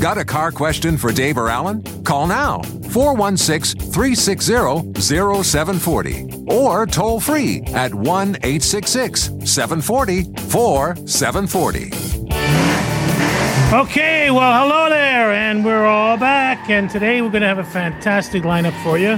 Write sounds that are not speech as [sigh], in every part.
Got a car question for Dave or Alan? Call now 416 360 0740 or toll free at 1 866 740 4740. Okay, well, hello there, and we're all back. And today we're going to have a fantastic lineup for you.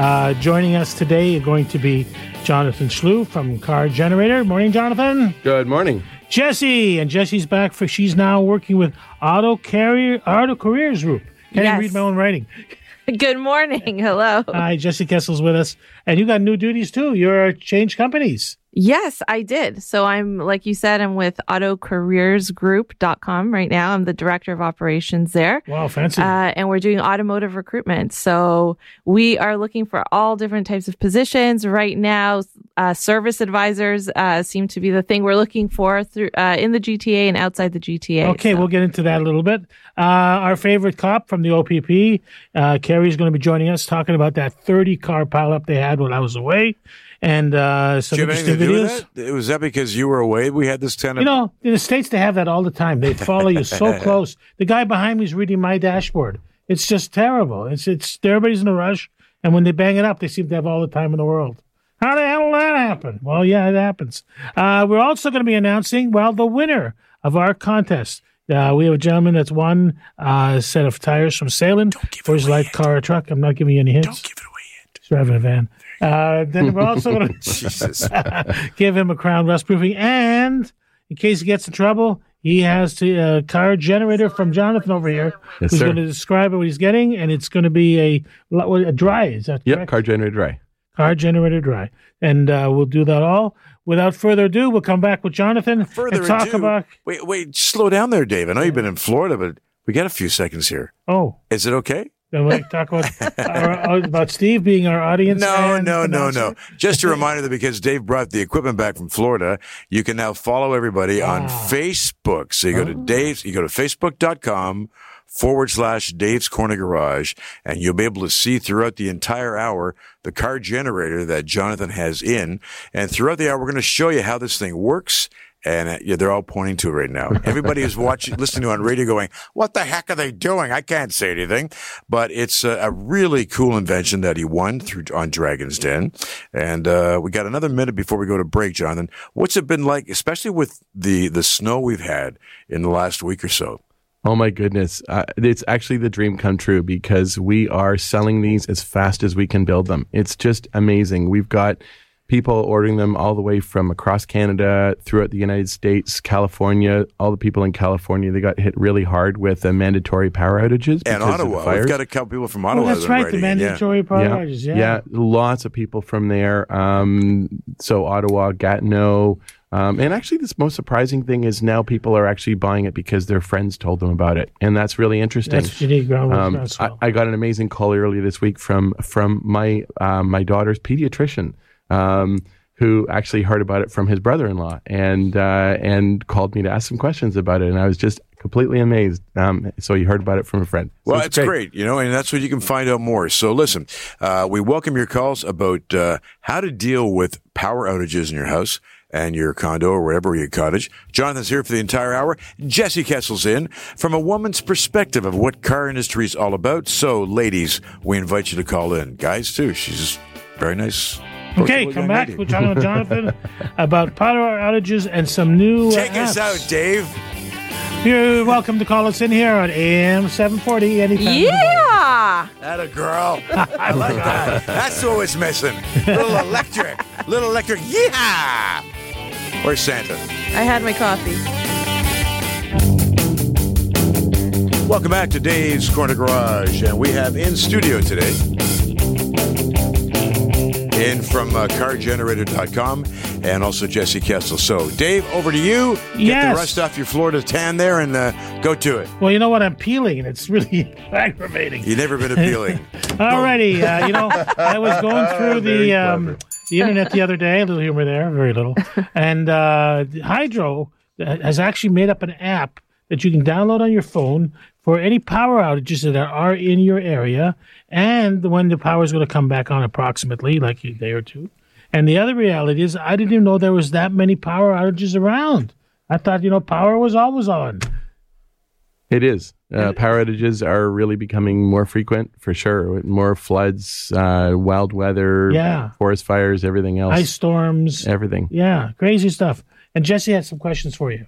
Uh, joining us today are going to be Jonathan Schlew from Car Generator. Morning, Jonathan. Good morning. Jesse, and Jesse's back for she's now working with Auto Carrier Auto Careers Group. Can't Yes. read my own writing. [laughs] Good morning. Hello. Hi, Jesse Kessel's with us, and you got new duties too. You're change companies. Yes, I did. So I'm, like you said, I'm with autocareersgroup.com right now. I'm the director of operations there. Wow, fancy. Uh, and we're doing automotive recruitment. So we are looking for all different types of positions right now. Uh, service advisors uh, seem to be the thing we're looking for through uh, in the GTA and outside the GTA. Okay, So- we'll get into that a little bit. Uh, our favorite cop from the OPP, uh, Kerry's going to be joining us talking about that 30 car pileup they had when I was away. And uh, some interesting do videos. that? Was that because you were away? We had this tenant. You know, in the States, they have that all the time. They follow you so [laughs] close. The guy behind me is reading my dashboard. It's just terrible. It's, it's everybody's in a rush. And when they bang it up, they seem to have all the time in the world. How the hell did that happen? Well, yeah, it happens. Uh, we're also going to be announcing, well, the winner of our contest. Uh, we have a gentleman that's won uh, a set of tires from Salem for his light car or truck. I'm not giving you any hints. Don't give it away yet. He's driving a van. Uh, then we're also going [laughs] to [laughs] give him a crown rust proofing. And in case he gets in trouble, he has to a car generator from Jonathan over here, Yes, who's going to describe what he's getting, and it's going to be a a dry. Is that correct? Yep, car generator dry. car generator dry, and uh, we'll do that all. Without further ado, we'll come back with Jonathan Further and talk ado, about. wait, wait, slow down there, Dave. I know you've been in Florida, but we got a few seconds here. Oh, Is it okay? Then we'll talk about our, [laughs] about Steve being our audience. No, no, no, no. Just a reminder that because Dave brought the equipment back from Florida, you can now follow everybody on Ah. Facebook. So you go to Oh. Dave's, you go to facebook.com forward slash Dave's Corner Garage, and you'll be able to see throughout the entire hour the car generator that Jonathan has in. And throughout the hour, we're going to show you how this thing works. And uh, yeah, they're all pointing to it right now. Everybody who's watching, [laughs] listening to on radio going, what the heck are they doing? I can't say anything, but it's a, a really cool invention that he won through on Dragon's Den. And, uh, we got another minute before we go to break, Jonathan. What's it been like, especially with the, the snow we've had in the last week or so? Oh my goodness. Uh, it's actually the dream come true because we are selling these as fast as we can build them. It's just amazing. We've got people ordering them all the way from across Canada, throughout the United States, California. All the people in California, they got hit really hard with uh, mandatory power outages. And because of the Ottawa. fires. We've got a couple people from Ottawa. Oh, Ottawa. that's that are right. The writing in, yeah. mandatory power outages. Yeah. yeah, lots of people from there. Um, so Ottawa, Gatineau, um, and actually, this most surprising thing is now people are actually buying it because their friends told them about it, and that's really interesting. That's unique. Ground Um, that's I, well. I got an amazing call earlier this week from from my um, my daughter's pediatrician, um, who actually heard about it from his brother-in-law and uh, and called me to ask some questions about it, and I was just completely amazed. Um, so he heard about it from a friend. So Well, it's great. you know, and that's what you can find out more. So listen, uh, we welcome your calls about uh, how to deal with power outages in your house and your condo or wherever your cottage. Jonathan's here for the entire hour. Jesse Kessel's in from a woman's perspective of what car industry is all about. So, ladies, we invite you to call in. Guys, too. She's very nice. Okay, come back. lady. We're talking with [laughs] Jonathan about power outages and some new. uh, Take us apps. out, Dave. You're welcome to call us in here on AM 740 anytime. Yeah. That a girl. I like [laughs] that. That's what was missing. Little [laughs] electric. Little electric. Yeah. Where's Santa? I had my coffee. Welcome back to Dave's Corner Garage, and we have in studio today in from uh, cargenerator.com and also Jesse Kessel. So, Dave, over to you. Get Yes. the rust off your Florida tan there and uh, go to it. Well, you know what? I'm peeling, and it's really [laughs] aggravating. You've never been appealing. [laughs] Alrighty, uh, you know, I was [laughs] going through the um, the internet the other day. A little humor there, very little. And uh, Hydro has actually made up an app that you can download on your phone for any power outages that are in your area, and when the power is going to come back on, approximately like a day or two. And the other reality is, I didn't even know there was that many power outages around. I thought, you know, power was always on. It is. Uh, power outages are really becoming more frequent for sure. More floods, uh, wild weather, Yeah. forest fires, everything else. Ice storms. Everything. Yeah, crazy stuff. And Jesse had some questions for you.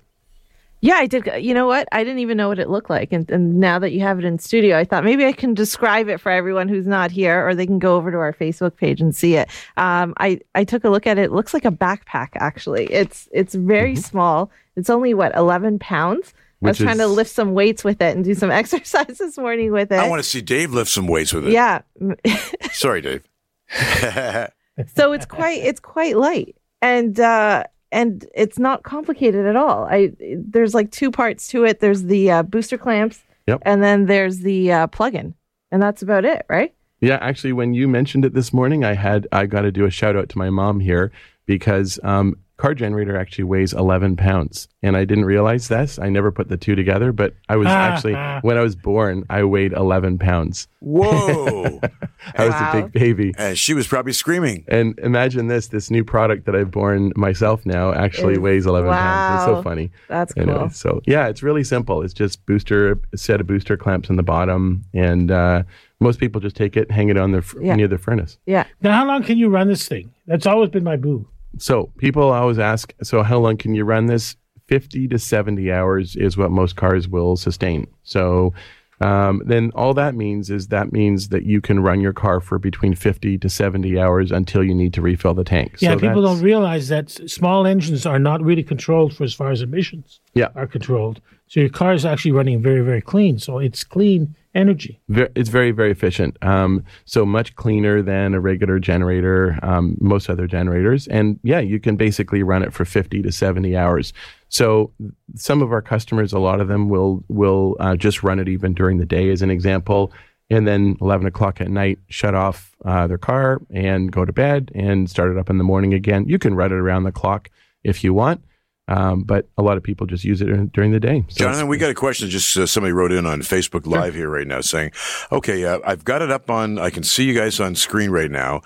Yeah, I did. You know what? I didn't even know what it looked like. And, and now that you have it in studio, I thought maybe I can describe it for everyone who's not here, or they can go over to our Facebook page and see it. Um, I, I took a look at it. It looks like a backpack, actually. It's it's very small. It's only, what, 11 pounds? I was Which trying to lift some weights with it and do some [laughs] exercise this morning with it. I want to see Dave lift some weights with it. yeah. [laughs] Sorry, Dave. [laughs] so it's quite it's quite light and uh and it's not complicated at all. I there's like two parts to it. There's the uh, booster clamps Yep. and then there's the uh, plug-in and that's about it right? Yeah, actually, when you mentioned it this morning, I had I got to do a shout out to my mom here because um, car generator actually weighs 11 pounds, and I didn't realize this. I never put the two together, but I was [laughs] actually when I was born, I weighed 11 pounds. Whoa. [laughs] I was Wow. a big baby. and she was probably screaming. And imagine this: this new product that I've born myself now actually Is- weighs 11 pounds. It's wow. so funny. that's cool Anyway, so yeah, it's really simple. It's just booster a set of booster clamps on the bottom, and uh, most people just take it, hang it on their f- Yeah. near their furnace. yeah Now, how long can you run this thing? That's always been my boo. So people always ask, so how long can you run this? 50 to 70 hours is what most cars will sustain. So um, then all that means is that means that you can run your car for between 50 to 70 hours until you need to refill the tank. Yeah, so people don't realize that small engines are not really controlled for as far as emissions Yeah. are controlled. So your car is actually running very, very clean. So it's clean energy. It's very very efficient um, so much cleaner than a regular generator um, most other generators and yeah you can basically run it for 50 to 70 hours so some of our customers a lot of them will will uh, just run it even during the day as an example and then 11 o'clock at night shut off uh, their car and go to bed and start it up in the morning again you can run it around the clock if you want um, but a lot of people just use it during- the day so Jonathan, we got a question. Just uh, somebody wrote in on Facebook Live here right now saying, "Okay, uh, I've got it up on. I can see you guys on screen right now.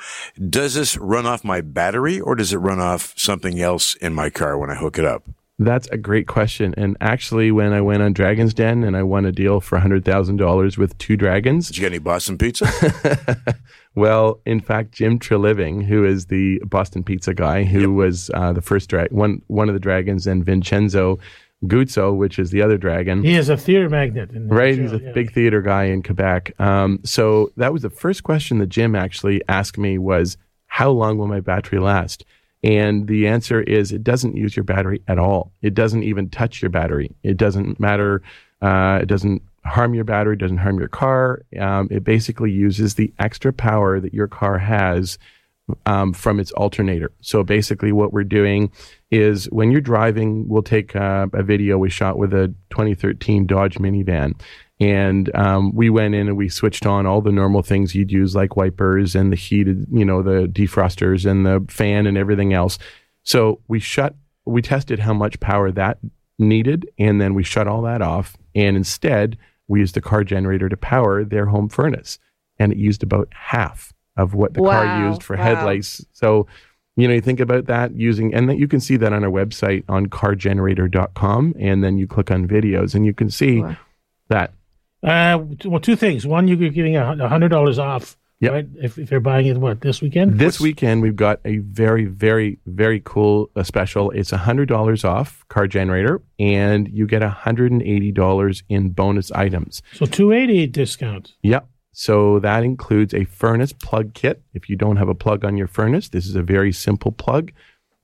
Does this run off my battery, or does it run off something else in my car when I hook it up?" That's a great question. And actually, when I went on Dragon's Den and I won a deal for $100,000 with two dragons, Did you get any Boston pizza? [laughs] well, in fact, Jim Treliving, who is the Boston pizza guy, who was uh, the first dra- one, one of the dragons, and Vincenzo Guzzo, which is the other dragon. He is a theater magnet. In Right, he's a yeah. big theater guy in Quebec. Um, so that was the first question that Jim actually asked me was, "How long will my battery last?" And the answer is, it doesn't use your battery at all. It doesn't even touch your battery. It doesn't matter. Uh, it doesn't harm your battery. Doesn't harm your car. Um, it basically uses the extra power that your car has um, from its alternator. So basically, what we're doing is when you're driving, we'll take uh, a video we shot with a 2013 Dodge minivan. And um, we went in and we switched on all the normal things you'd use, like wipers and the heated, you know, the defrosters and the fan and everything else. So we shut, we tested how much power that needed, and then we shut all that off. And instead, we used the car generator to power their home furnace. And it used about half of what the car used for wow. headlights. So, you know, you think about that using, and that you can see that on our website on cargenerator.com. And then you click on videos and you can see Wow. that. Uh, well, two things. One, you're getting a hundred dollars off, Yep. right? If, if you're buying it, what this weekend? This weekend, we've got a very, very, very cool uh, special. It's a $100 off car generator, and you get a $180 in bonus items. So two eighty discount. Yep. So that includes a furnace plug kit. If you don't have a plug on your furnace, this is a very simple plug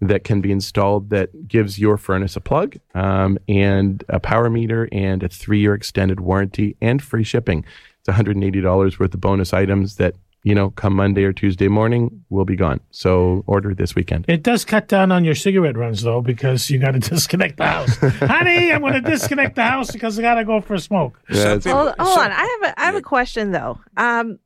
that can be installed that gives your furnace a plug um, and a power meter and a three year extended warranty and free shipping. It's $180 worth of bonus items that you know, come Monday or Tuesday morning, we'll be gone. So order this weekend. It does cut down on your cigarette runs though, because you got to [laughs] disconnect the house. Honey, I'm going to disconnect the house because I got to go for a smoke. Yeah, it's- Hold, hold So- on. I have a I have a question though. Um,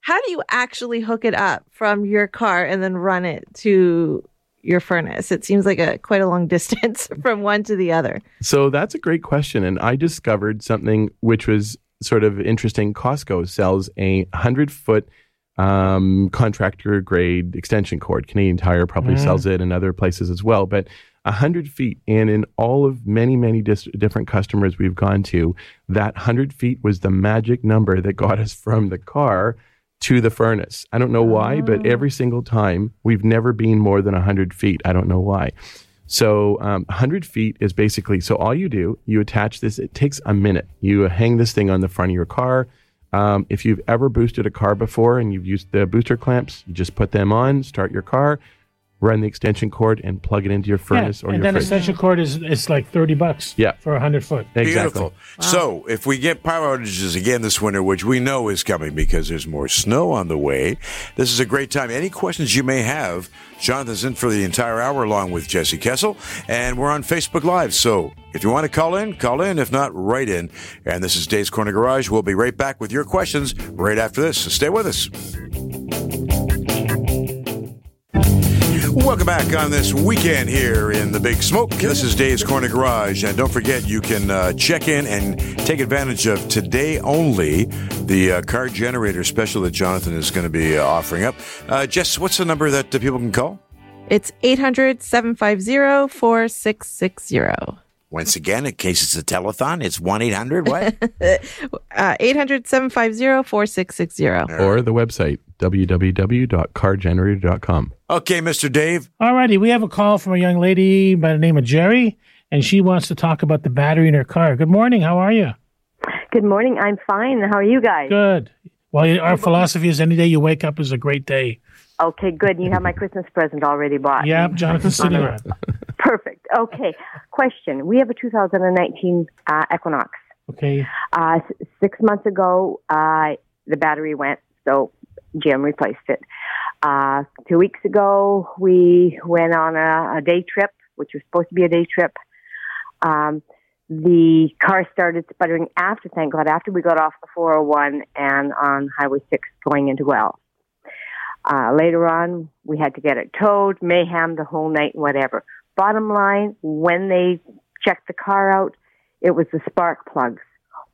how do you actually hook it up from your car and then run it to your furnace? It seems like a quite a long [laughs] distance from one to the other. So that's a great question. And I discovered something which was sort of interesting. Costco sells a 100 foot um, contractor grade extension cord. Canadian Tire probably Mm. sells it and other places as well. But 100 feet, and in all of many, many dis- different customers we've gone to, that 100 feet was the magic number that got us from the car to the furnace. I don't know why, but every single time we've never been more than 100 feet. I don't know why. So um, 100 feet is basically so all you do, you attach this. It takes a minute. You hang this thing on the front of your car. Um, if you've ever boosted a car before and you've used the booster clamps, you just put them on, start your car, run the extension cord, and plug it into your furnace yeah. or and your then fridge. extension cord is it's like thirty bucks. Yeah. for a hundred foot. Exactly. Beautiful. So, if we get power outages again this winter, which we know is coming because there's more snow on the way, this is a great time. Any questions you may have, Jonathan's in for the entire hour along with Jesse Kessel, and we're on Facebook Live. So, if you want to call in, call in. If not, write in. And this is Dave's Corner Garage. We'll be right back with your questions right after this. So, stay with us. Welcome back on this weekend here in the Big Smoke. This is Dave's Corner Garage. And don't forget, you can uh, check in and take advantage of today only the uh, car generator special that Jonathan is going to be uh, offering up. Uh, Jess, what's the number that uh, people can call? It's 800-750-4660. Once again, in case it's a telethon, it's 1 800 what? [laughs] Uh, 800-750-4660. Or the website, www.cargenerator.com. okay, Mr. Dave. Alrighty, we have a call from a young lady by the name of Jerry, and she wants to talk about the battery in her car. Good morning. How are you? Good morning. I'm fine. How are you guys? Good. Well, our philosophy is any day you wake up is a great day. Okay, good. You have my Christmas present already bought. Yeah, Jonathan's [laughs] sitting Okay. Question. We have a 2019 uh, Equinox. Okay. Uh, s- six months ago, uh, the battery went, so Jim replaced it. Uh, two weeks ago, we went on a, a day trip, which was supposed to be a day trip. Um, the car started sputtering after, thank God, after we got off the 401 and on Highway 6 going into Wells. Uh, later on, we had to get it towed, mayhem the whole night, whatever. Bottom line, when they checked the car out, it was the spark plugs.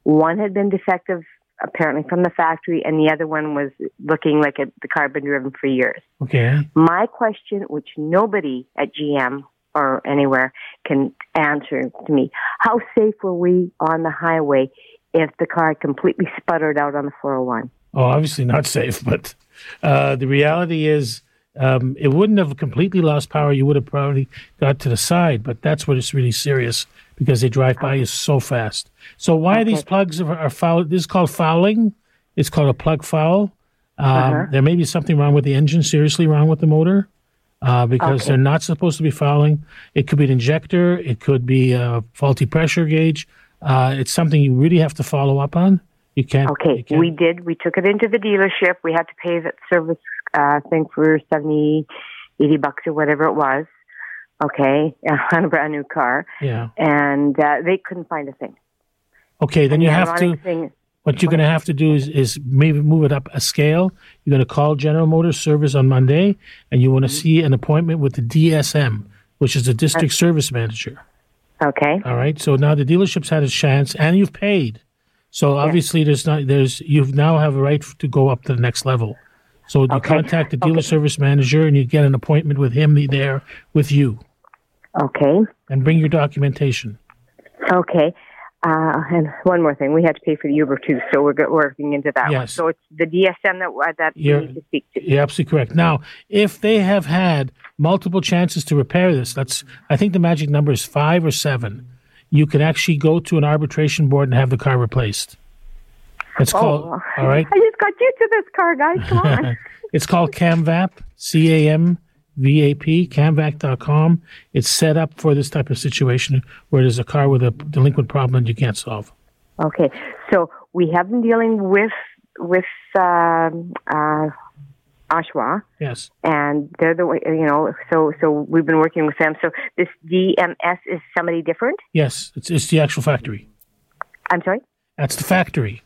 One had been defective, apparently from the factory, and the other one was looking like it, the car had been driven for years. Okay. My question, which nobody at GM or anywhere can answer to me, how safe were we on the highway if the car completely sputtered out on the 401? Oh, obviously not [laughs] safe, but uh, the reality is um, it wouldn't have completely lost power. You would have probably got to the side, but that's what it's really serious because they drive by you so fast. So why are these plugs are, are foul? This is called fouling. It's called a plug foul. Um, There may be something wrong with the engine, seriously wrong with the motor, uh, because Okay. they're not supposed to be fouling. It could be an injector. It could be a faulty pressure gauge. Uh, it's something you really have to follow up on. You can't. you Okay, can't- we did. We took it into the dealership. We had to pay that service uh, thing for 70, 80 bucks or whatever it was. Okay, [laughs] on a brand new car. Yeah. And uh, they couldn't find a thing. Okay, then And you the have to. Thing, What you're going to have to do is, is maybe move it up a scale. You're going to call General Motors Service on Monday, and you want to see an appointment with the DSM, which is the District Service Manager. okay, All right. So now the dealership's had a chance, and you've paid. So obviously, there's not there's you now have a right to go up to the next level. So you Okay. contact the dealer service manager, and you get an appointment with him there with you, okay, and bring your documentation. okay. Uh, and one more thing, we had to pay for the Uber too, so we're working into that one. Yes. So it's the DSM that uh, that You're- we need to speak to. You're absolutely correct. Now, if they have had multiple chances to repair this, that's I think the magic number is five or seven. You can actually go to an arbitration board and have the car replaced. It's called Oh, all right. [laughs] I just got used to this car, guys. Come on. [laughs] It's called CamVap, C A M V A P, camvap.com. It's set up for this type of situation where there's a car with a delinquent problem you can't solve. Okay, so we have been dealing with with um, uh, Oshawa, Yes. and they're the way you know. So so we've been working with them. So this DMS is somebody different. Yes. It's, it's the actual factory. I'm sorry, That's the factory.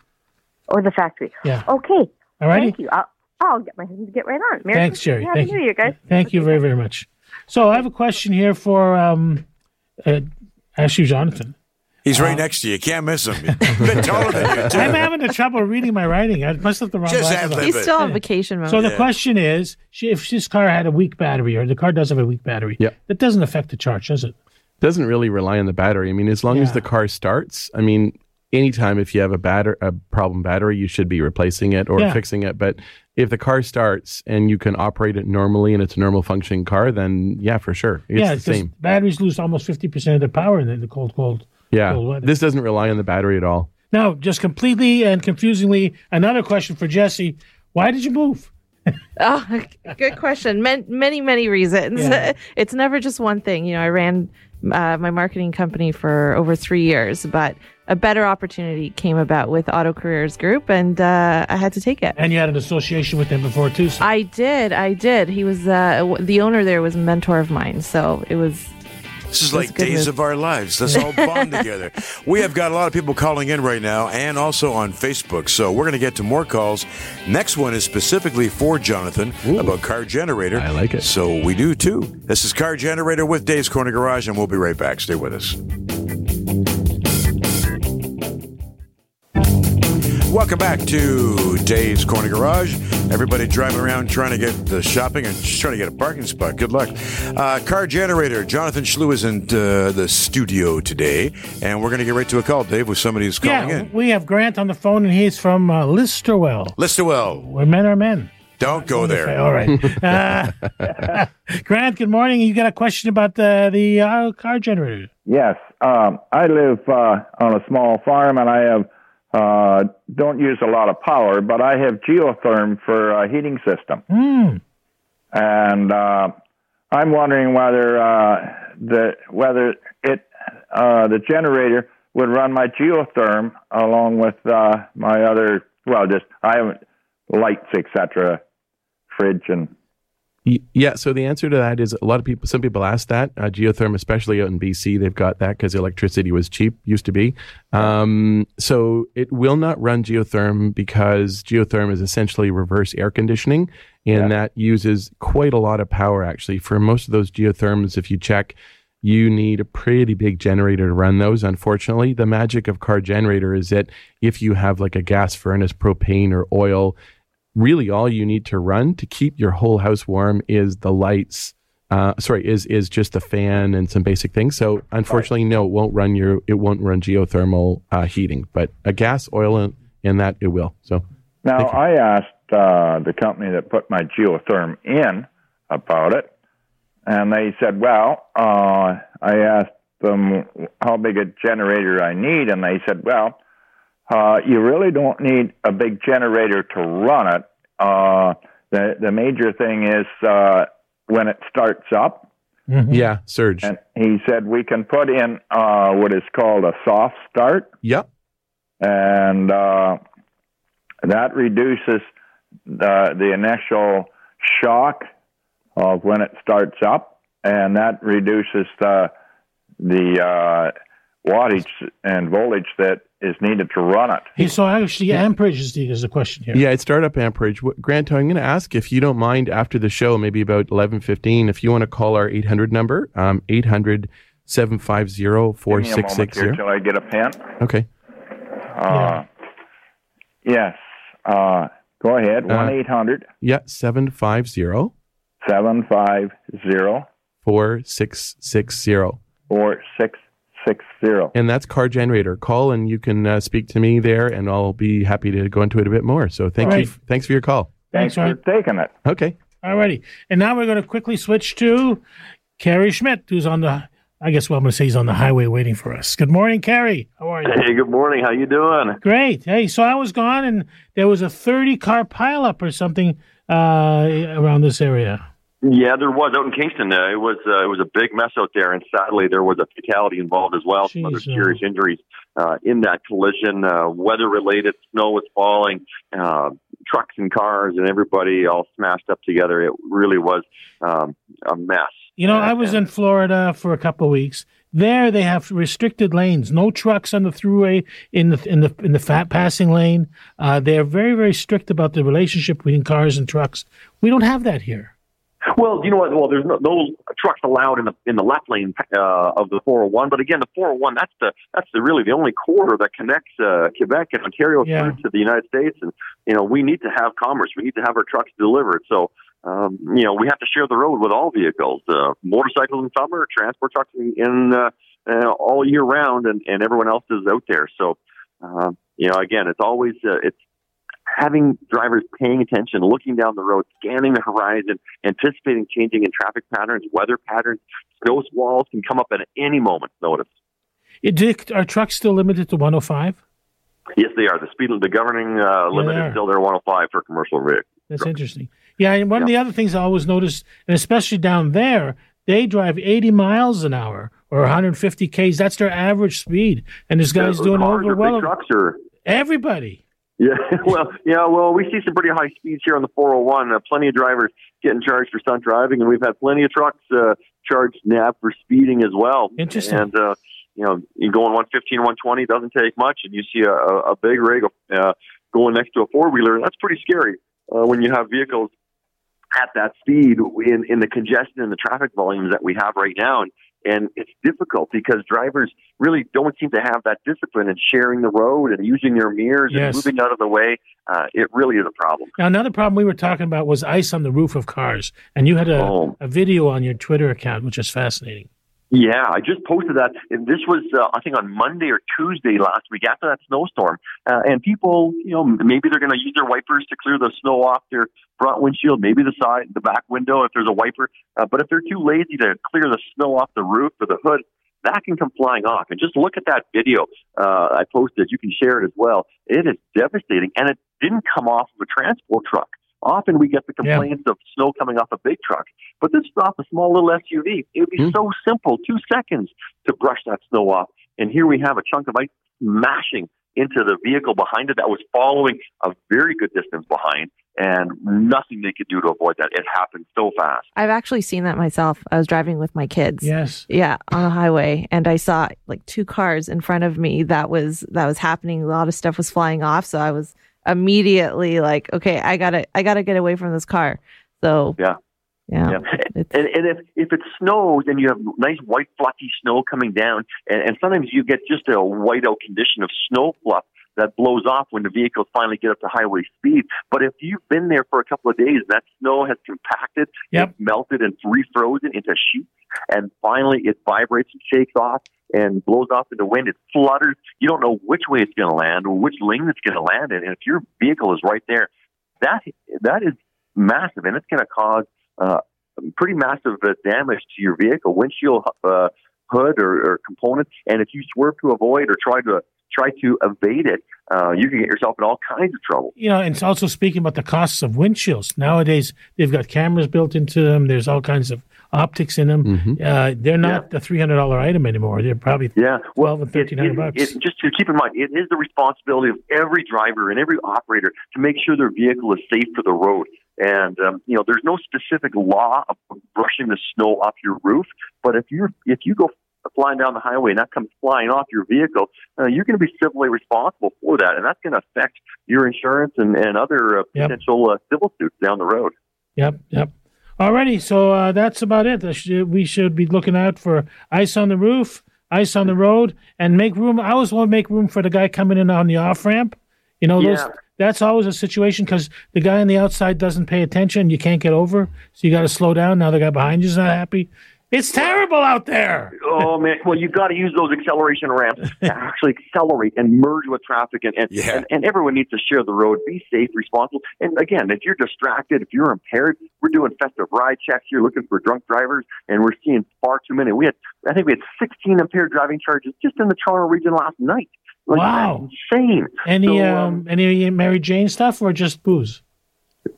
or the factory. Yeah. Okay. All right. Thank you. I'll, I'll get my husband to get right on. Merry Thanks, Christmas. Jerry. Happy Thank New you. Year, guys. Thank you very, very much. So I have a question here for um, uh, Ashley Jonathan. He's right uh-huh. next to you. Can't miss him. [laughs] a taller than you, too. I'm having the trouble reading my writing. I must have the wrong Just ad He's still on vacation mode. So the question is, if this car had a weak battery, or the car does have a weak battery, Yeah. that doesn't affect the charge, does it? doesn't really rely on the battery. I mean, as long as the car starts, I mean, anytime if you have a batter a problem battery, you should be replacing it or Yeah. fixing it. But if the car starts and you can operate it normally and it's a normal functioning car, then yeah, for sure, it's yeah, the 'cause same. batteries lose almost fifty percent of their power in the, the cold, cold. Yeah, cold weather. this doesn't rely on the battery at all. Now, just completely and confusingly, another question for Jesse: Why did you move? Oh, [laughs] good question. Man, many, many reasons. Yeah. [laughs] It's never just one thing. You know, I ran uh, my marketing company for over three years, but a better opportunity came about with Auto Careers Group, and uh, I had to take it. And you had an association with him before too. So. I did. I did. He was uh, the owner there was a mentor of mine, so it was This is like days move. of our lives. Let's all bond [laughs] together. We have got a lot of people calling in right now and also on Facebook. So we're going to get to more calls. Next one is specifically for Jonathan about Car Generator. I like it. So we do too. This is Car Generator with Dave's Corner Garage, and we'll be right back. Stay with us. Welcome back to Dave's Corner Garage. Everybody driving around trying to get the shopping and just trying to get a parking spot. Good luck. Uh, car generator. Jonathan Schlew is in uh, the studio today, and we're going to get right to a call, Dave, with somebody who's calling yeah, in. we have Grant on the phone, and he's from uh, Listowel, Listowel, where men are men. don't go Okay, there. all right. Uh, [laughs] Grant, good morning. You got a question about the the uh, car generator? Yes, um, I live uh, on a small farm, and I have uh, don't use a lot of power, but I have geotherm for a heating system, Hmm. and uh, I'm wondering whether uh, the whether it uh, the generator would run my geotherm along with uh, my other well, just I have lights, etc., fridge, and Yeah, so the answer to that is a lot of people, some people ask that. Uh, geotherm, especially out in BC, they've got that because electricity was cheap, used to be. Um, so it will not run geotherm because geotherm is essentially reverse air conditioning, and that uses quite a lot of power actually. For most of those geotherms, if you check, you need a pretty big generator to run those. Unfortunately, the magic of car generator is that if you have like a gas furnace, propane, or oil, really all you need to run to keep your whole house warm is the lights. Uh, sorry, is is just the fan and some basic things. So unfortunately, no, it won't run your it won't run geothermal uh, heating, but a gas, oil, and, and that it will. So Now, I asked uh, the company that put my geotherm in about it, and they said, well, uh, I asked them how big a generator I need, and they said, well, uh, you really don't need a big generator to run it. Uh, the, the major thing is uh, when it starts up, yeah, surge. and he said we can put in uh, what is called a soft start Yep. and uh, that reduces the the initial shock of when it starts up, and that reduces the the uh, wattage and voltage that is needed to run it. Hey, so actually, amperage is the, is the question here. Yeah, it's startup amperage. Wh- Grant, I'm going to ask if you don't mind after the show, maybe about 11:15, if you want to call our 800 number, um, 800 750 Give me a moment here 4660. till I get a pen. Okay. Uh, Yes. Uh, go ahead. Uh, One eight hundred Yeah, 750 seven five zero 4660. Four six six zero. And that's car generator. Call and you can uh, speak to me there, and I'll be happy to go into it a bit more. So thank All you. right. Thanks for your call. Thanks, Thanks for taking it. Okay. Alrighty. And now we're going to quickly switch to Kerry Schmidt, who's on the, I guess what I'm going to say he's on the highway waiting for us. Good morning, Kerry. How are you? Hey, good morning. How you doing? Great. Hey, so I was gone and there was a 30 car pileup or something uh, around this area. Yeah, there was out in Kingston. Uh, it was uh, it was a big mess out there, and sadly, there was a fatality involved as well. Some other Jeez, serious injuries uh, in that collision, uh, weather related. Snow was falling. Uh, trucks and cars and everybody all smashed up together. It really was um, a mess. You know, I was in Florida for a couple of weeks. There, they have restricted lanes. No trucks on the throughway in the in the in the fat passing lane. Uh, they are very very strict about the relationship between cars and trucks. We don't have that here. Well, you know what? Well, there's no, no trucks allowed in the in the left lane uh, of the 401. But again, the 401 that's the that's the really the only corridor that connects uh, Quebec and Ontario Yeah. to the United States. And you know, we need to have commerce. We need to have our trucks delivered. So. Um, you know, we have to share the road with all vehicles, uh, motorcycles in summer, transport trucks in, in uh, uh, all year round, and, and everyone else is out there. So, uh, you know, again, it's always uh, it's having drivers paying attention, looking down the road, scanning the horizon, anticipating changing in traffic patterns, weather patterns. Snow walls can come up at any moment's notice. Do- are trucks still limited to 105? Yes, they are. The speed, the governing uh, limit is still there, 105 for commercial vehicles. That's interesting. Yeah, and one of the other things I always notice, and especially down there, they drive 80 miles an hour or 150 k's. That's their average speed, and this guy's Uh, doing over well. trucks or Everybody. Yeah, [laughs] well, yeah, well, we see some pretty high speeds here on the 401. Uh, plenty of drivers getting charged for stunt driving, and we've had plenty of trucks uh, charged NAB for speeding as well. Interesting. And uh, you know, you going 115, 120 doesn't take much, and you see a, a big rig uh, going next to a four wheeler. That's pretty scary uh, when you have vehicles at that speed in in the congestion and the traffic volumes that we have right now. And and it's difficult because drivers really don't seem to have that discipline in sharing the road and using their mirrors Yes. and moving out of the way. Uh, it really is a problem. Now, another problem we were talking about was ice on the roof of cars, and you had a, Oh. a video on your Twitter account, which is fascinating. Yeah, I just posted that. And this was, uh, I think, on Monday or Tuesday last week after that snowstorm. Uh, and people, you know, maybe they're going to use their wipers to clear the snow off their front windshield, maybe the side, the back window if there's a wiper. Uh, but if they're too lazy to clear the snow off the roof or the hood, that can come flying off. And just look at that video uh, I posted. You can share it as well. It is devastating, and it didn't come off of a transport truck. Often we get the Yeah. complaints of snow coming off a big truck, but this is off a small little SUV. It would be hmm. so simple, two seconds to brush that snow off. And here we have a chunk of ice smashing into the vehicle behind it that was following a very good distance behind, and nothing they could do to avoid that. It happened so fast. I've actually seen that myself. I was driving with my kids. Yes. Yeah, on the highway, and I saw like two cars in front of me. That was that was happening. A lot of stuff was flying off, so I was immediately like, okay, I gotta I gotta get away from this car. So Yeah. yeah, Yeah. And, and if, if it snows and you have nice white fluffy snow coming down, and, and sometimes you get just a whiteout condition of snow fluff that blows off when the vehicles finally get up to highway speed. But if you've been there for a couple of days, that snow has compacted, Yep. it's melted and refrozen into sheets, and finally it vibrates and shakes off and blows off in the wind. It flutters. You don't know which way it's going to land or which lane it's going to land in. And if your vehicle is right there, that that is massive, and it's going to cause uh, pretty massive uh, damage to your vehicle, windshield uh, hood or, or component. And if you swerve to avoid or try to try to evade it, uh, you can get yourself in all kinds of trouble. You know, and it's also speaking about the costs of windshields. Nowadays, they've got cameras built into them. There's all kinds of optics in them. Uh, they're not the three hundred dollar item anymore. They're probably Yeah, twelve and thirteen hundred it- bucks. it- just to keep in mind, it is the responsibility of every driver and every operator to make sure their vehicle is safe for the road. And um, you know, there's no specific law of brushing the snow off your roof, but if you if you go flying down the highway and that comes flying off your vehicle, uh, you're going to be civilly responsible for that, and that's going to affect your insurance and and other uh, Yep. potential uh, civil suits down the road. Yep, yep. Alrighty, so uh, that's about it. We should be looking out for ice on the roof, ice on the road, and make room. I always want to make room for the guy coming in on the off ramp. You know, those, Yeah. that's always a situation because the guy on the outside doesn't pay attention. You can't get over, so you got to slow down. Now the guy behind you's not happy. It's terrible out there. Oh man! Well, you've got to use those acceleration ramps to [laughs] actually accelerate and merge with traffic, and and, Yeah. and and everyone needs to share the road. Be safe, responsible, and again, if you're distracted, if you're impaired, we're doing festive ride checks here, looking for drunk drivers, and we're seeing far too many. We had, I think, we had 16 impaired driving charges just in the Toronto region last night. Like, Wow. insane. Any So, um, any Mary Jane stuff or just booze?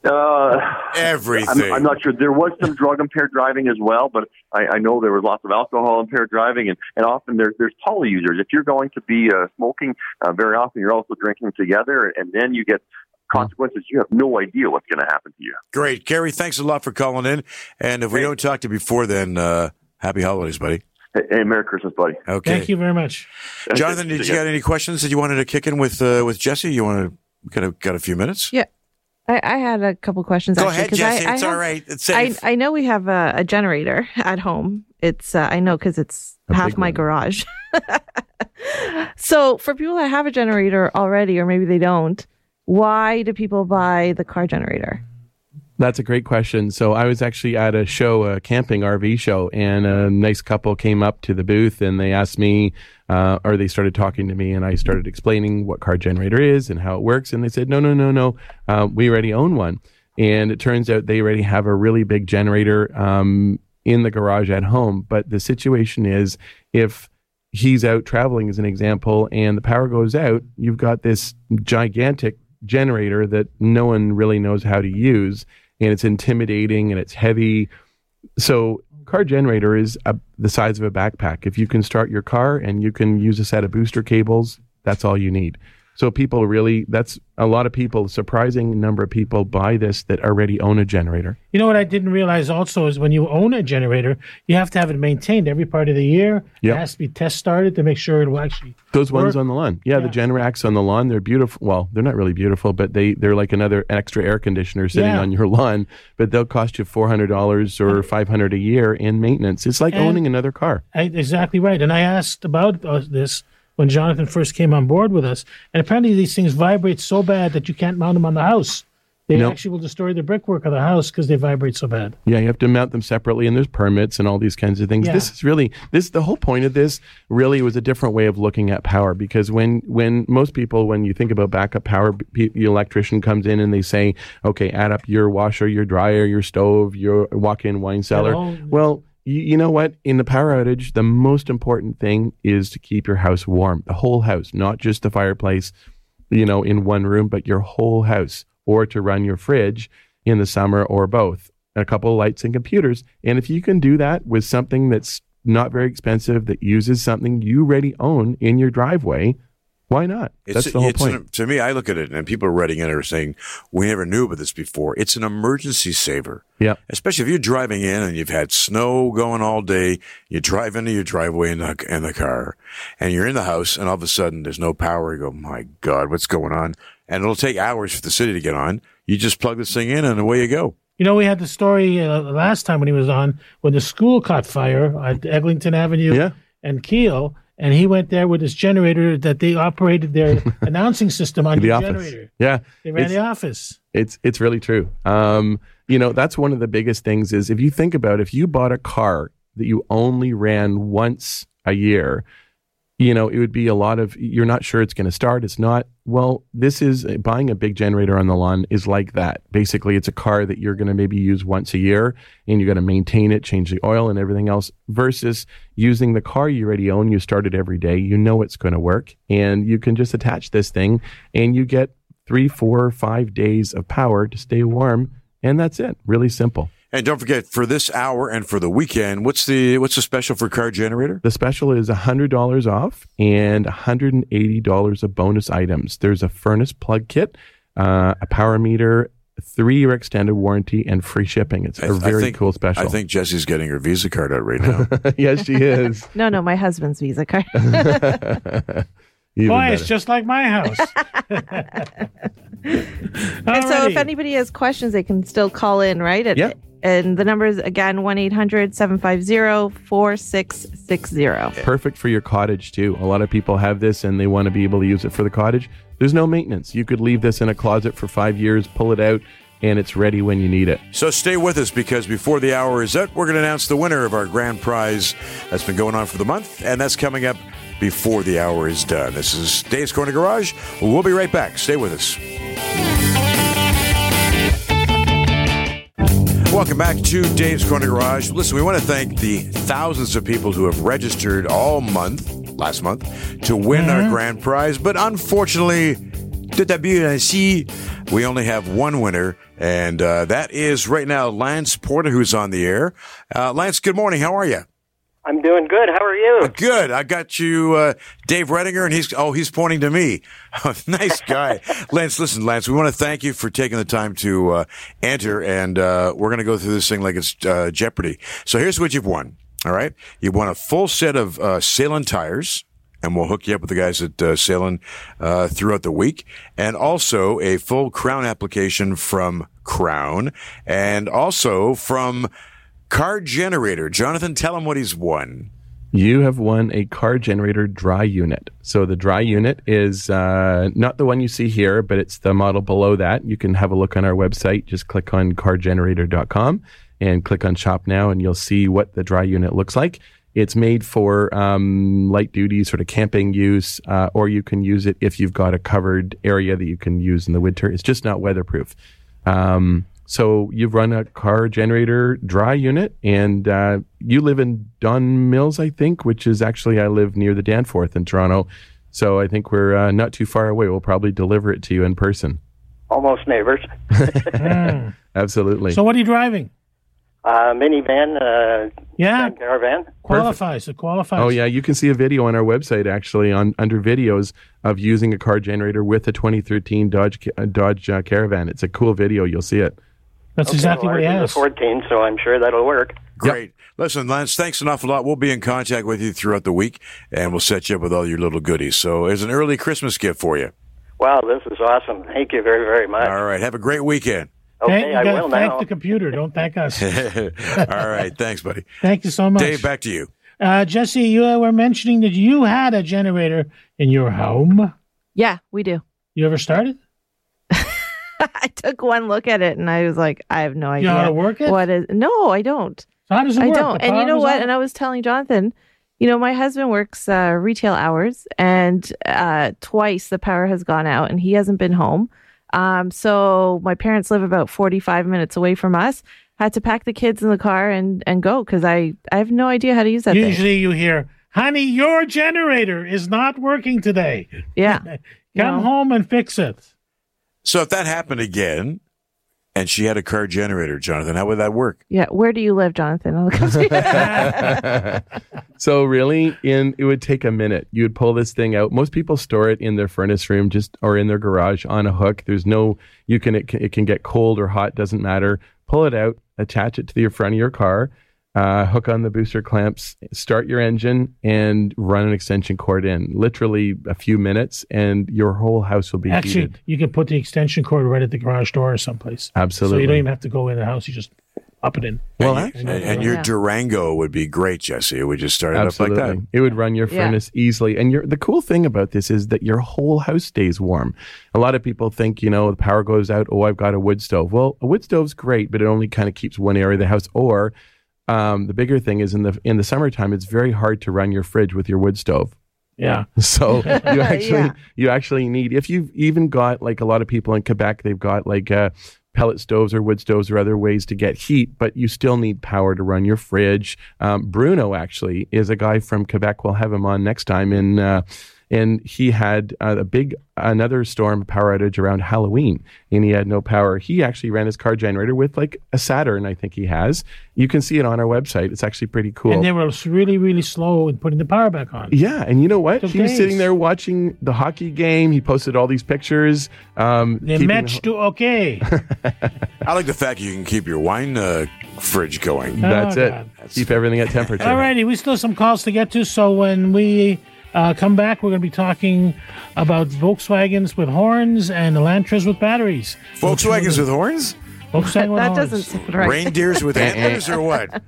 Uh, Everything. I'm, I'm not sure. There was some drug impaired driving as well, but I, I know there was lots of alcohol impaired driving, and, and often there, there's poly users. If you're going to be uh, smoking, uh, very often you're also drinking together, and then you get consequences, you have no idea what's going to happen to you. Great. Gary, thanks a lot for calling in. And if we don't talk to you before then, uh, happy holidays, buddy. Hey, hey, Merry Christmas, buddy. Okay. Thank you very much. Jonathan, did you got any questions that you wanted to kick in with uh, with Jesse? You want to kind of got a few minutes? Yeah. I, I had a couple questions. Go actually, ahead, 'cause Jesse. I, I it's have- all right. It's I, safe. I know we have a, a generator at home. It's uh, I know because it's A half my one. garage. [laughs] so for people that have a generator already, or maybe they don't, why do people buy the car generator? That's a great question. So I was actually at a show, a camping RV show, and a nice couple came up to the booth and they asked me, uh, or they started talking to me, and I started explaining what car generator is and how it works. And they said, no, no, no, no, uh, we already own one. And it turns out they already have a really big generator um, in the garage at home. But the situation is, if he's out traveling, as an example, and the power goes out, you've got this gigantic generator that no one really knows how to use and it's intimidating and it's heavy. So, car generator is a, the size of a backpack. If you can start your car and you can use a set of booster cables, that's all you need. So, people really, that's a lot of people, surprising number of people buy this that already own a generator. You know what I didn't realize also is when you own a generator, you have to have it maintained every part of the year. Yep. It has to be test started to make sure it will actually. Those ones on the lawn. Yeah, the Yeah. Generacs on the lawn, they're beautiful. Well, they're not really beautiful, but they, they're like another extra air conditioner sitting Yeah. on your [laughs] lawn, but they'll cost you $400 or 500 a year in maintenance. It's like And- owning another car. I, exactly right. And I asked about uh, this when Jonathan first came on board with us, and apparently these things vibrate so bad that you can't mount them on the house. They Nope. actually will destroy the brickwork of the house because they vibrate so bad. Yeah, you have to mount them separately, and there's permits and all these kinds of things. Yeah. This is really this. The whole point of this really was a different way of looking at power because when when most people when you think about backup power, the electrician comes in and they say, okay, add up your washer, your dryer, your stove, your walk-in wine cellar. all- Well, you, you know what? In the power outage, the most important thing is to keep your house warm, the whole house, not just the fireplace, you know, in one room, but your whole house, or to run your fridge in the summer, or both. A couple of lights and computers. And if you can do that with something that's not very expensive, that uses something you already own in your driveway, why not? It's, That's the whole it's point. an- to me, I look at it and people are writing in and are saying, we never knew about this before. It's an emergency saver. yeah. Especially if you're driving in and you've had snow going all day, you drive into your driveway in the, in the car and you're in the house and all of a sudden there's no power. You go, my God, what's going on? And it'll take hours for the city to get on. You just plug this thing in and away you go. You know, we had the story uh, last time when he was on when the school caught fire at Eglinton Avenue Yeah. and Keele, and he went there with his generator that they operated their [laughs] announcing system on The office. generator. Yeah. They ran It's- the office. It's it's really true. Um, you know, that's one of the biggest things is if you think about if you bought a car that you only ran once a year, you know, it would be a lot of you're not sure it's going to start. It's not. Well, this is uh, buying a big generator on the lawn is like that. Basically, it's a car that you're going to maybe use once a year and you're going to maintain it, change the oil and everything else versus using the car you already own, you start it every day, you know it's going to work and you can just attach this thing and you get three, four, five days of power to stay warm, and that's it. Really simple. And don't forget for this hour and for the weekend, what's the, what's the special for car generator? The special is hundred dollars off and hundred and eighty dollars of bonus items. There's a furnace plug kit, uh, a power meter, three year extended warranty, and free shipping. It's a very think- cool special. I think Jesse's getting her Visa card out right now. [laughs] yes, she is. [laughs] No, no, my husband's Visa card. [laughs] Boy, better. it's just like my house. And so if anybody has questions, they can still call in, right? At, Yeah. And the number is again 1 800 750 4660. perfect for your cottage too. A lot of people have this and they want to be able to use it for the cottage. There's no maintenance. You could leave this in a closet for five years, pull it out, and it's ready when you need it. So stay with us because before the hour is up, we're going to announce the winner of our grand prize that's been going on for the month, and that's coming up before the hour is done. This is Dave's Corner Garage. We'll be right back. Stay with us. Welcome back to Dave's Corner Garage. Listen, we want to thank the thousands of people who have registered all month, last month, to win our grand prize. But unfortunately, tout à ainsi, we only have one winner, and uh, that is right now Lance Porter, who's on the air. Uh, Lance, good morning. How are you? I'm doing good. How are you? you? Good. I got you, uh, Dave Redinger, and he's oh he's pointing to me. [laughs] nice guy, [laughs] Lance. Listen, Lance, we want to thank you for taking the time to uh, enter, and uh, we're going to go through this thing like it's uh, Jeopardy. So here's what you've won. All right, you won a full set of uh, Salem tires. And we'll hook you up with the guys at uh, Salem uh, throughout the week, and also a full Crown application from Crown, and also from Car Generator. Jonathan, tell him what he's won. You have won a car generator dry unit. So the dry unit is uh, not the one you see here, but it's the model below that. You can have a look on our website. Just click on cargenerator.com and click on shop now, and you'll see what the dry unit looks like. It's made for um, light duty, sort of camping use, uh, or you can use it if you've got a covered area that you can use in the winter. It's just not weatherproof. Um, so you've run a car generator dry unit, and uh, you live in Don Mills, I think, which is actually I live near the Danforth in Toronto. So I think we're uh, not too far away. We'll probably deliver it to you in person. Almost neighbors. [laughs] Mm. Absolutely. So what are you driving? Uh, minivan, uh, Yeah, caravan. qualifies. It qualifies. Oh yeah, you can see a video on our website actually on under videos of using a car generator with a 2013 Dodge uh, Dodge uh, Caravan. It's a cool video. You'll see it. That's Okay, exactly well, what he ours has. is 14, so I'm sure that'll work. Great. Listen, Lance, thanks an awful lot. We'll be in contact with you throughout the week, and we'll set you up with all your little goodies. So, it's an early Christmas gift for you. Wow, this is awesome. Thank you very, very much. All right. Have a great weekend. Okay, Thank, you I gotta will thank now. the computer. Don't thank us. [laughs] all right. Thanks, buddy. Thank you so much. Dave, back to you. Uh, Jesse, you uh, were mentioning that you had a generator in your home. Yeah, we do. You ever started? [laughs] I took one look at it and I was like, I have no You idea. know how to work it? What is? No, I don't. So how does it I work? don't. The And you know what? on? And I was telling Jonathan, you know, my husband works uh, retail hours, and uh, twice the power has gone out, and he hasn't been home. Um, so my parents live about forty-five minutes away from us. Had to pack the kids in the car and and go because I I have no idea how to use that thing. Usually you hear, honey, your generator is not working today. Yeah, [laughs] Come No. home and fix it. So, if that happened again, and she had a car generator, Jonathan, how would that work? yeah. Where do you live, Jonathan? I'll come to [laughs] so really, in it would take a minute. You would pull this thing out. Most people store it in their furnace room, just or in their garage on a hook. There's no you can it can, it can get cold or hot, doesn't matter. Pull it out, attach it to the front of your car, uh, hook on the booster clamps, start your engine, and run an extension cord in. Literally a few minutes, and your whole house will be Actually, heated. you can put the extension cord right at the garage door or someplace. Absolutely. So you don't even have to go in the house. You just up it in. well, and, and, and your Yeah. Durango would be great, Jesse. It would just start it up like that. It would run your Yeah. furnace easily. And your the cool thing about this is that your whole house stays warm. A lot of people think, you know, the power goes out, oh, I've got a wood stove. Well, a wood stove's great, but it only kind of keeps one area of the house. Or um, the bigger thing is in the in the summertime, it's very hard to run your fridge with your wood stove. Yeah. [laughs] So you [laughs] actually Yeah. you actually need if you've even got like a lot of people in Quebec, they've got like uh, pellet stoves or wood stoves or other ways to get heat, but you still need power to run your fridge. Um, Bruno actually is a guy from Quebec. We'll have him on next time in. Uh, and he had uh, a big another storm power outage around Halloween, and he had no power. He actually ran his car generator with like a Saturn, I think he has. You can see it on our website. It's actually pretty cool. And they were really, really slow in putting the power back on. Yeah, and you know what? Took he was sitting there watching the hockey game. He posted all these pictures. Um, The keeping- match to okay. [laughs] I like the fact you can keep your wine uh, fridge going. That's Oh, it. God. Keep everything at temperature. All righty, we still have some calls to get to. So when we uh, come back, we're going to be talking about Volkswagens with horns and Elantras with batteries. Volkswagens with horns? Volkswagen with that horns. doesn't sound right. Reindeers with [laughs] antlers or what?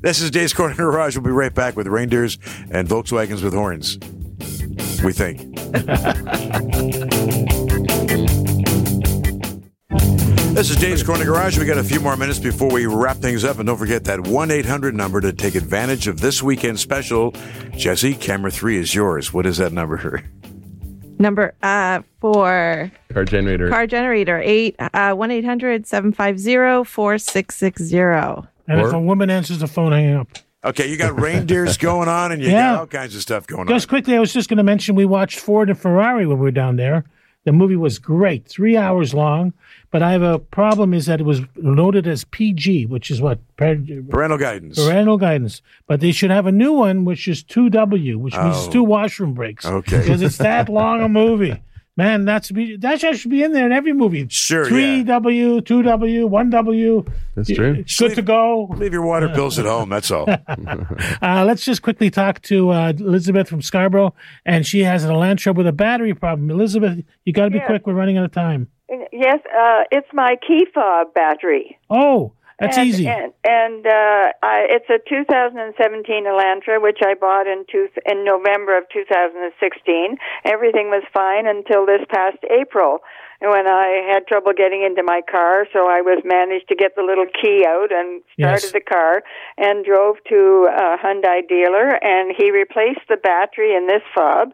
This is Dave's Corner Garage. We'll be right back with reindeers and Volkswagens with horns. We think. [laughs] This is Dave's Corner Garage. We got a few more minutes before we wrap things up. And don't forget that 1 800 number to take advantage of this weekend special. Jesse, camera three is yours. What is that number? Number uh for Car generator. car generator eight uh one eight hundred seven five zero four six six zero. And if a woman answers the phone, hang up. Okay, you got reindeers [laughs] going on and you Yeah. got all kinds of stuff going Just on. Just quickly, I was just going to mention we watched Ford and Ferrari when we were down there. The movie was great, three hours long. But I have a problem is that it was noted as PG, which is what Parental guidance. parental guidance. But they should have a new one, which is two W, which means Oh. two washroom breaks. Okay. because it's that long a movie. [laughs] Man, that's be that should be in there in every movie. Sure, Three yeah. W, two W, one W. That's true. It's good to go. Leave your water bills at home. That's all. [laughs] Uh, let's just quickly talk to uh, Elizabeth from Scarborough, and she has an Elantra with a battery problem. Elizabeth, you got to be Yeah. quick. We're running out of time. Yes, uh, it's my key fob battery. Oh, that's and, easy. And, and uh, I, it's a 2017 Elantra, which I bought in two, in November of 2016. Everything was fine until this past April, when I had trouble getting into my car. So I was managed to get the little key out and started Yes. the car and drove to a Hyundai dealer, and he replaced the battery in this fob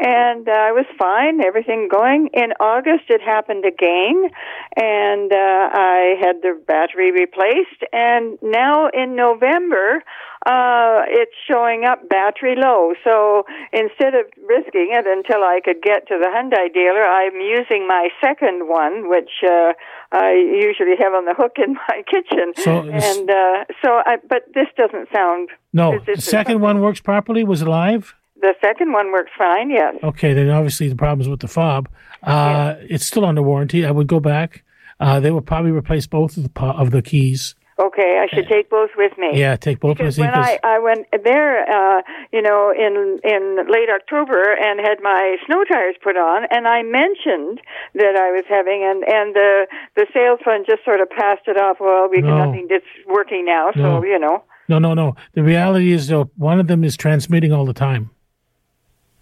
and uh, I was fine, everything going. In August, it happened again, and uh, I had the battery replaced. And now in November, uh, it's showing up battery low. So instead of risking it until I could get to the Hyundai dealer, I'm using my second one, which uh, I usually have on the hook in my [laughs] kitchen. So- and uh, so, I, but this doesn't sound. no, the second one works properly. Was live? The second one works fine. Yes. Okay, then obviously the problem's with the fob. Uh, It's still under warranty. I would go back. Uh, they will probably replace both of the po- of the keys. Okay, I should take both with me. Yeah, take both Because with you. when I, I went there, uh, you know, in in late October and had my snow tires put on, and I mentioned that I was having, and and the the sales fund just sort of passed it off. Well, we No. nothing that's working now, so No. you know. No, no, no. The reality is, though, one of them is transmitting all the time.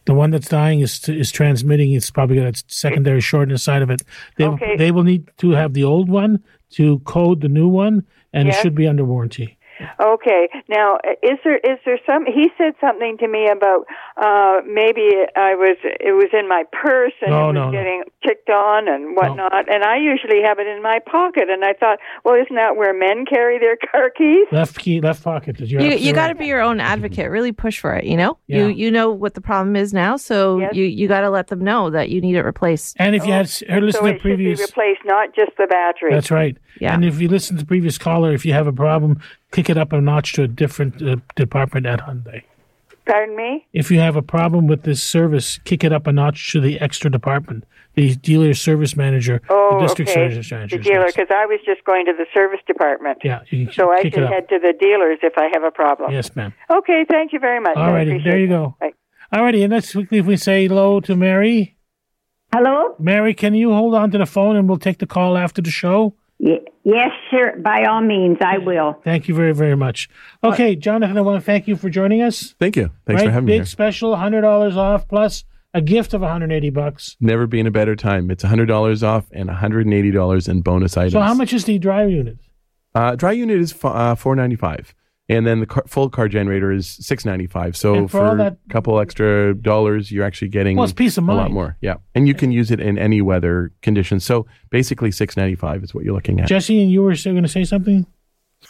The one that's dying is is transmitting. It's probably got a secondary short inside of it. They Okay. they will need to have the old one to code the new one, and it should be under warranty. Okay. Now, is there is there some? He said something to me about uh, maybe I was it was in my purse and No, it was no, no. getting ticked on and whatnot, and I usually have it in my pocket. And I thought, well, isn't that where men carry their [laughs] car keys? Left key, left pocket. You're You absolutely you got to right. be your own advocate. Really push for it. You know, Yeah. you you know what the problem is now, so Yes. you you got to let them know that you need it replaced. And if you had s- heard listen so to it the previous, should be replaced, not just the battery. that's right. Yeah. And if you listen to the previous caller, if you have a problem, kick it up a notch to a different uh, department at Hyundai. Pardon me. If you have a problem with this service, kick it up a notch to the extra department, the dealer service manager, Oh, the district okay. service manager. The dealer, because I was just going to the service department. Yeah, you can So I kick should it up. head to the dealers if I have a problem. Yes, ma'am. Okay, thank you very much. All righty, there you it. go. Bye. All righty, and let's quickly if we say hello to Mary. Hello? Mary, can you hold on to the phone and we'll take the call after the show? Ye- Yes, sure. By all means, I will. Thank you very, very much. Okay, Jonathan, I want to thank you for joining us. Thank you. Thanks right? for having Big me here. special, hundred dollars off plus a gift of 180 bucks. Never been a better time. It's $100 off and $180 in bonus items. So how much is the drive unit? Uh, dry unit is f- uh, 495 and then the car, full car generator is 695 so And for for, all a that- couple extra dollars you're actually getting Well, it's peace of a lot mind. more yeah and you can use it in any weather conditions so basically 695 is what you're looking at Jesse, and you were still going to say something?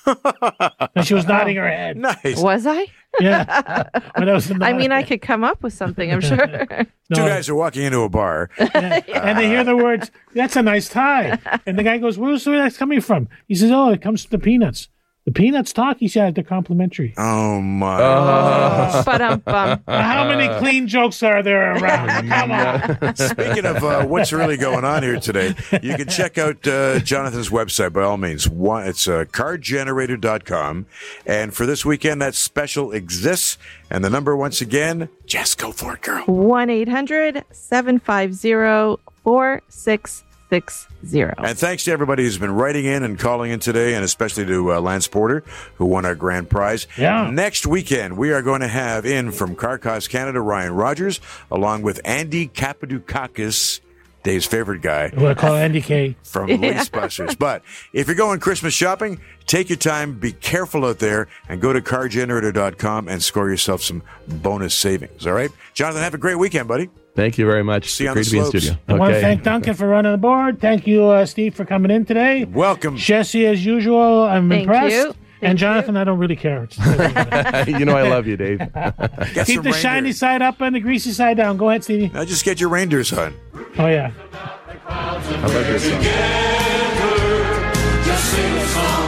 and she was nodding her head. Nice. Was I? Yeah. when I was [laughs] I mean, I could come up with something. I'm sure. [laughs] Two guys are walking into a bar. [laughs] and they hear the words, that's a nice tie. And the guy goes, where's where that's coming from? He says, oh, it comes from the peanuts. The peanuts talk? He said, they're complimentary. Oh my! [laughs] Ba-dum-bum. How many clean jokes are there around? Come on. [laughs] Speaking of uh, what's really going on here today, you can check out uh, Jonathan's website by all means. One, it's uh, cargenerator.com. And for this weekend, that special exists. And the number, once again, just go for it, girl. 1 800 750 4660. And thanks to everybody who's been writing in and calling in today, and especially to uh, Lance Porter, who won our grand prize. Yeah. Next weekend, we are going to have in from Carcos Canada Ryan Rogers, along with Andy Kapadukakis, Dave's favorite guy What I call Andy K. from [laughs] Lease Busters. But if you're going Christmas shopping, take your time, be careful out there, and go to cargenerator.com and score yourself some bonus savings. All right? Jonathan, have a great weekend, buddy. Thank you very much See you on great the to be in slopes. studio I want to thank Duncan for running the board. Thank you, uh, Steve, for coming in today. Welcome. Jesse, as usual, I'm Thank impressed. you. and Jonathan, I don't really care. [laughs] you know I love you, Dave. [laughs] Keep some the shiny reindeer. side up and the greasy side down. Go ahead, Stevie. Now just get your reindeers on. Oh yeah. I love this song.